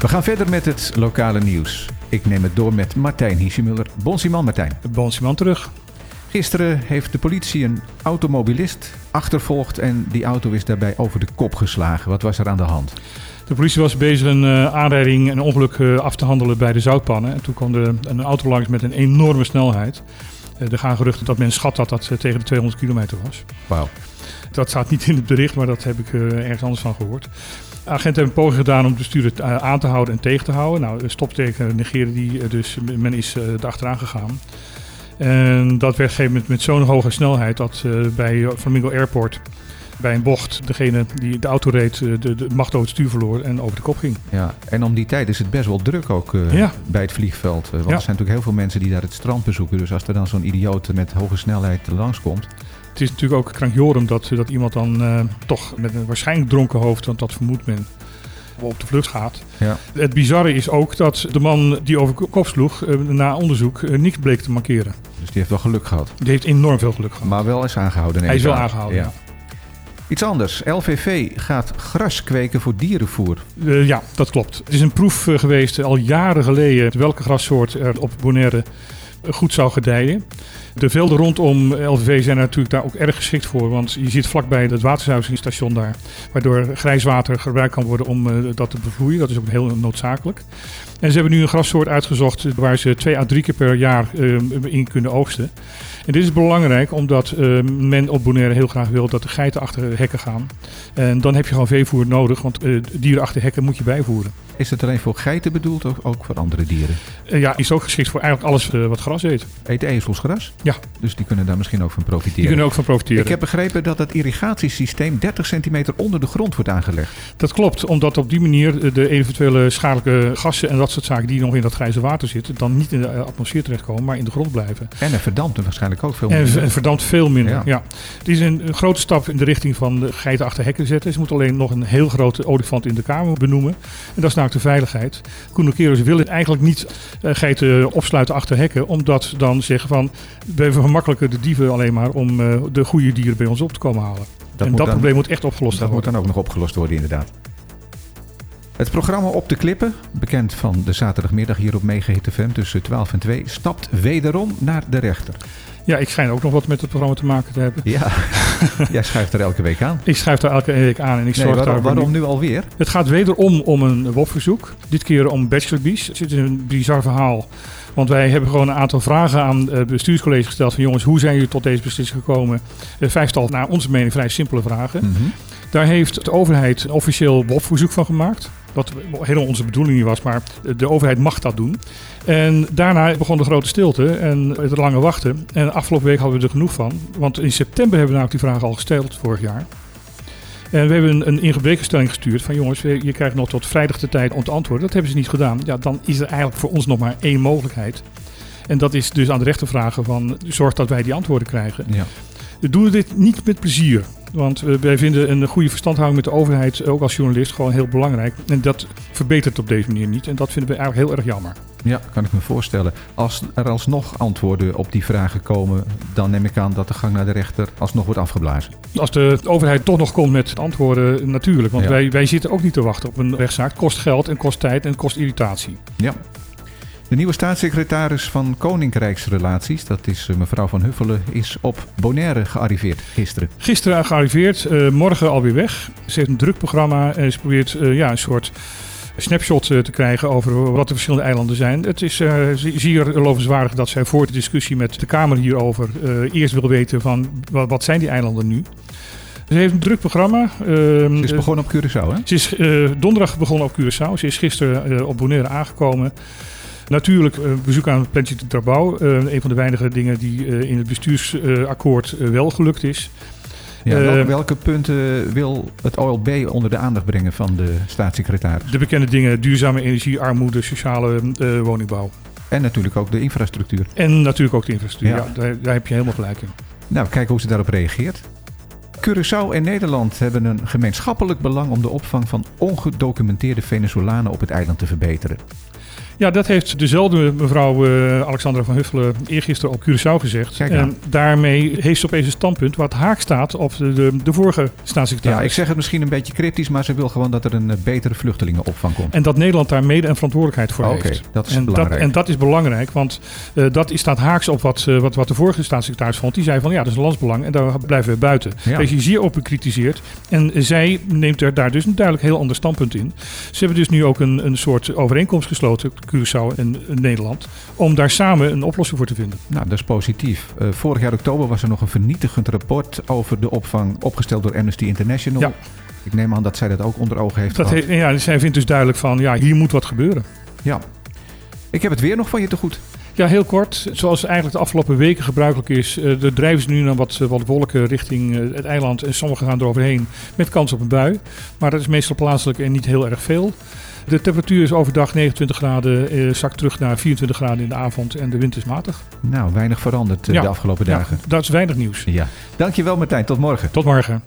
We gaan verder met het lokale nieuws. Ik neem het door met Martijn Hiesemuller. Bonsiman Martijn. Bonsiman terug. Gisteren heeft de politie een automobilist achtervolgd en die auto is daarbij over de kop geslagen. Wat was er aan de hand? De politie was bezig een uh, aanrijding, een ongeluk uh, af te handelen bij de zoutpannen. En toen kwam de, een auto langs met een enorme snelheid. Uh, er gaan geruchten dat men schat dat dat tegen de 200 kilometer was. Wauw. Dat staat niet in het bericht, maar dat heb ik ergens anders van gehoord. Agenten hebben een poging gedaan om de bestuurder aan te houden en tegen te houden. Nou, stopteken negeren die, dus men is erachteraan gegaan. En dat werd gegeven met, met zo'n hoge snelheid dat bij Flamingo Airport bij een bocht degene die de auto reed de, de macht over het stuur verloor en over de kop ging. Ja, en om die tijd is het best wel druk ook uh, ja. bij het vliegveld. Uh, want ja. er zijn natuurlijk heel veel mensen die daar het strand bezoeken. Dus als er dan zo'n idioot met hoge snelheid langskomt... Het is natuurlijk ook krankjorum dat, dat iemand dan uh, toch met een waarschijnlijk dronken hoofd, want dat vermoedt men, op de vlucht gaat. Ja. Het bizarre is ook dat de man die over kop sloeg, na onderzoek niks bleek te markeren. Dus die heeft wel geluk gehad? Die heeft enorm veel geluk gehad. Maar wel is aangehouden? Hij is wel aangehouden, ja. Iets anders. LVV gaat gras kweken voor dierenvoer. Uh, ja, dat klopt. Het is een proef uh, geweest al jaren geleden welke grassoort er op Bonaire goed zou gedijen. De velden rondom LVV zijn natuurlijk daar ook erg geschikt voor. Want je zit vlakbij het waterzuiveringsstation daar. Waardoor grijswater gebruikt kan worden om uh, dat te bevloeien. Dat is ook heel noodzakelijk. En ze hebben nu een grassoort uitgezocht waar ze twee à drie keer per jaar uh, in kunnen oogsten. En dit is belangrijk omdat uh, men op Bonaire heel graag wil dat de geiten achter hekken gaan. En dan heb je gewoon veevoer nodig, want dieren achter hekken moet je bijvoeren. Is het alleen voor geiten bedoeld of ook voor andere dieren? ja, is ook geschikt voor eigenlijk alles wat gras eet. Eet ezels gras? Ja. Dus die kunnen daar misschien ook van profiteren. Die kunnen ook van profiteren. Ik heb begrepen dat het irrigatiesysteem 30 centimeter onder de grond wordt aangelegd. Dat klopt, omdat op die manier de eventuele schadelijke gassen en dat soort zaken die nog in dat grijze water zitten, dan niet in de atmosfeer terechtkomen, maar in de grond blijven. En er verdampt er waarschijnlijk ook veel minder. En, en verdampt veel minder, ja. ja. Het is een, grote stap in de richting van de geiten achter hekken zetten. Ze moeten alleen nog een heel grote olifant in de kamer benoemen. En dat is namelijk de veiligheid. Koenokeros willen eigenlijk niet uh, geiten opsluiten achter hekken, omdat dan zeggen van, we vergemakkelijken de dieven alleen maar om uh, de goede dieren bij ons op te komen halen. Dat en dat dan, probleem moet echt opgelost dat worden. Dat moet dan ook nog opgelost worden, inderdaad. Het programma Op de Klippen, bekend van de zaterdagmiddag hier op Megahit FM tussen 12 en 2, stapt wederom naar de rechter. Ja, ik schijn ook nog wat met het programma te maken te hebben. Ja, jij schuift er elke week aan. Ik schuif er elke week aan en ik nee, zorg waarom, daar... Waarom nu alweer? Het gaat wederom om een WOP-verzoek. Dit keer om bachelorbies. Het is een bizar verhaal. Want wij hebben gewoon een aantal vragen aan het bestuurscollege gesteld. Van jongens, hoe zijn jullie tot deze beslissing gekomen? Vijftal, naar onze mening, vrij simpele vragen. Mm -hmm. Daar heeft de overheid een officieel WOP-verzoek van gemaakt. Wat helemaal onze bedoeling niet was, maar de overheid mag dat doen. En daarna begon de grote stilte en het lange wachten. En afgelopen week hadden we er genoeg van. Want in september hebben we nou die vraag al gesteld vorig jaar. En we hebben een, een ingebrekenstelling gestuurd van jongens, je krijgt nog tot vrijdag de tijd om te antwoorden. Dat hebben ze niet gedaan. Ja, dan is er eigenlijk voor ons nog maar één mogelijkheid. En dat is dus aan de rechter vragen van zorg dat wij die antwoorden krijgen. Ja. We doen dit niet met plezier. Want wij vinden een goede verstandhouding met de overheid, ook als journalist, gewoon heel belangrijk. En dat verbetert op deze manier niet. En dat vinden we eigenlijk heel erg jammer. Ja, kan ik me voorstellen. Als er alsnog antwoorden op die vragen komen, dan neem ik aan dat de gang naar de rechter alsnog wordt afgeblazen. Als de overheid toch nog komt met antwoorden, natuurlijk. Want Ja. wij, wij zitten ook niet te wachten op een rechtszaak. Kost geld en kost tijd en kost irritatie. Ja. De nieuwe staatssecretaris van Koninkrijksrelaties, dat is eh, mevrouw Van Huffelen, is op Bonaire gearriveerd gisteren. Gisteren gearriveerd, eh, morgen alweer weg. Ze heeft een druk programma en ze probeert eh, ja, een soort snapshot te krijgen over wat de verschillende eilanden zijn. Het is zeer lovenswaardig dat zij voor de discussie met de Kamer hierover eerst wil weten van wat, zijn die eilanden nu. Ze heeft een druk programma. Ehm, Ze is begonnen op Curaçao, hè? Ze is donderdag begonnen op Curaçao. Ze is gisteren op Bonaire aangekomen. Natuurlijk eh, bezoek aan het Plantje de Trabouw. Eh, een van de weinige dingen die eh, in het bestuursakkoord eh, wel gelukt is. Ja, Eh, welke, welke punten wil het OLB onder de aandacht brengen van de staatssecretaris? De bekende dingen duurzame energie, armoede, sociale eh, woningbouw. En natuurlijk ook de infrastructuur. En natuurlijk ook de infrastructuur. Ja. Ja. daar, daar heb je helemaal gelijk in. Nou, kijken hoe ze daarop reageert. Curaçao en Nederland hebben een gemeenschappelijk belang om de opvang van ongedocumenteerde Venezolanen op het eiland te verbeteren. Ja, dat heeft dezelfde mevrouw uh, Alexandra van Huffelen eergisteren op Curaçao gezegd. En daarmee heeft ze opeens een standpunt wat haak staat op de, de, de, vorige staatssecretaris. Ja, ik zeg het misschien een beetje cryptisch, maar ze wil gewoon dat er een eh, betere vluchtelingenopvang komt. En dat Nederland daar mede een verantwoordelijkheid voor heeft. Oké, dat is en belangrijk. Dat, en dat is belangrijk, want uh, dat staat haaks op wat, uh, wat, wat de vorige staatssecretaris vond. Die zei van ja, dat is een landsbelang en daar blijven we buiten. Ja. Wees je zeer op bekritiseerd. En zij neemt er daar dus een duidelijk heel ander standpunt in. Ze hebben dus nu ook een, een soort overeenkomst gesloten, Curaçao en Nederland, om daar samen een oplossing voor te vinden. Nou, dat is positief. Uh, vorig jaar oktober was er nog een vernietigend rapport over de opvang opgesteld door Amnesty International. Ja. Ik neem aan dat zij dat ook onder ogen heeft dat gehad. He, ja, zij vindt dus duidelijk van, ja, hier moet wat gebeuren. Ja. Ik heb het weer nog van je te goed. Ja, heel kort. Zoals eigenlijk de afgelopen weken gebruikelijk is, uh, de drijven ze nu naar wat, wat wolken richting het eiland. En sommigen gaan eroverheen met kans op een bui. Maar dat is meestal plaatselijk en niet heel erg veel. De temperatuur is overdag 29 graden, eh, zakt terug naar 24 graden in de avond en de wind is matig. Nou, weinig veranderd ja, de afgelopen dagen. Ja, dat is weinig nieuws. Ja. Dankjewel Martijn, tot morgen. Tot morgen.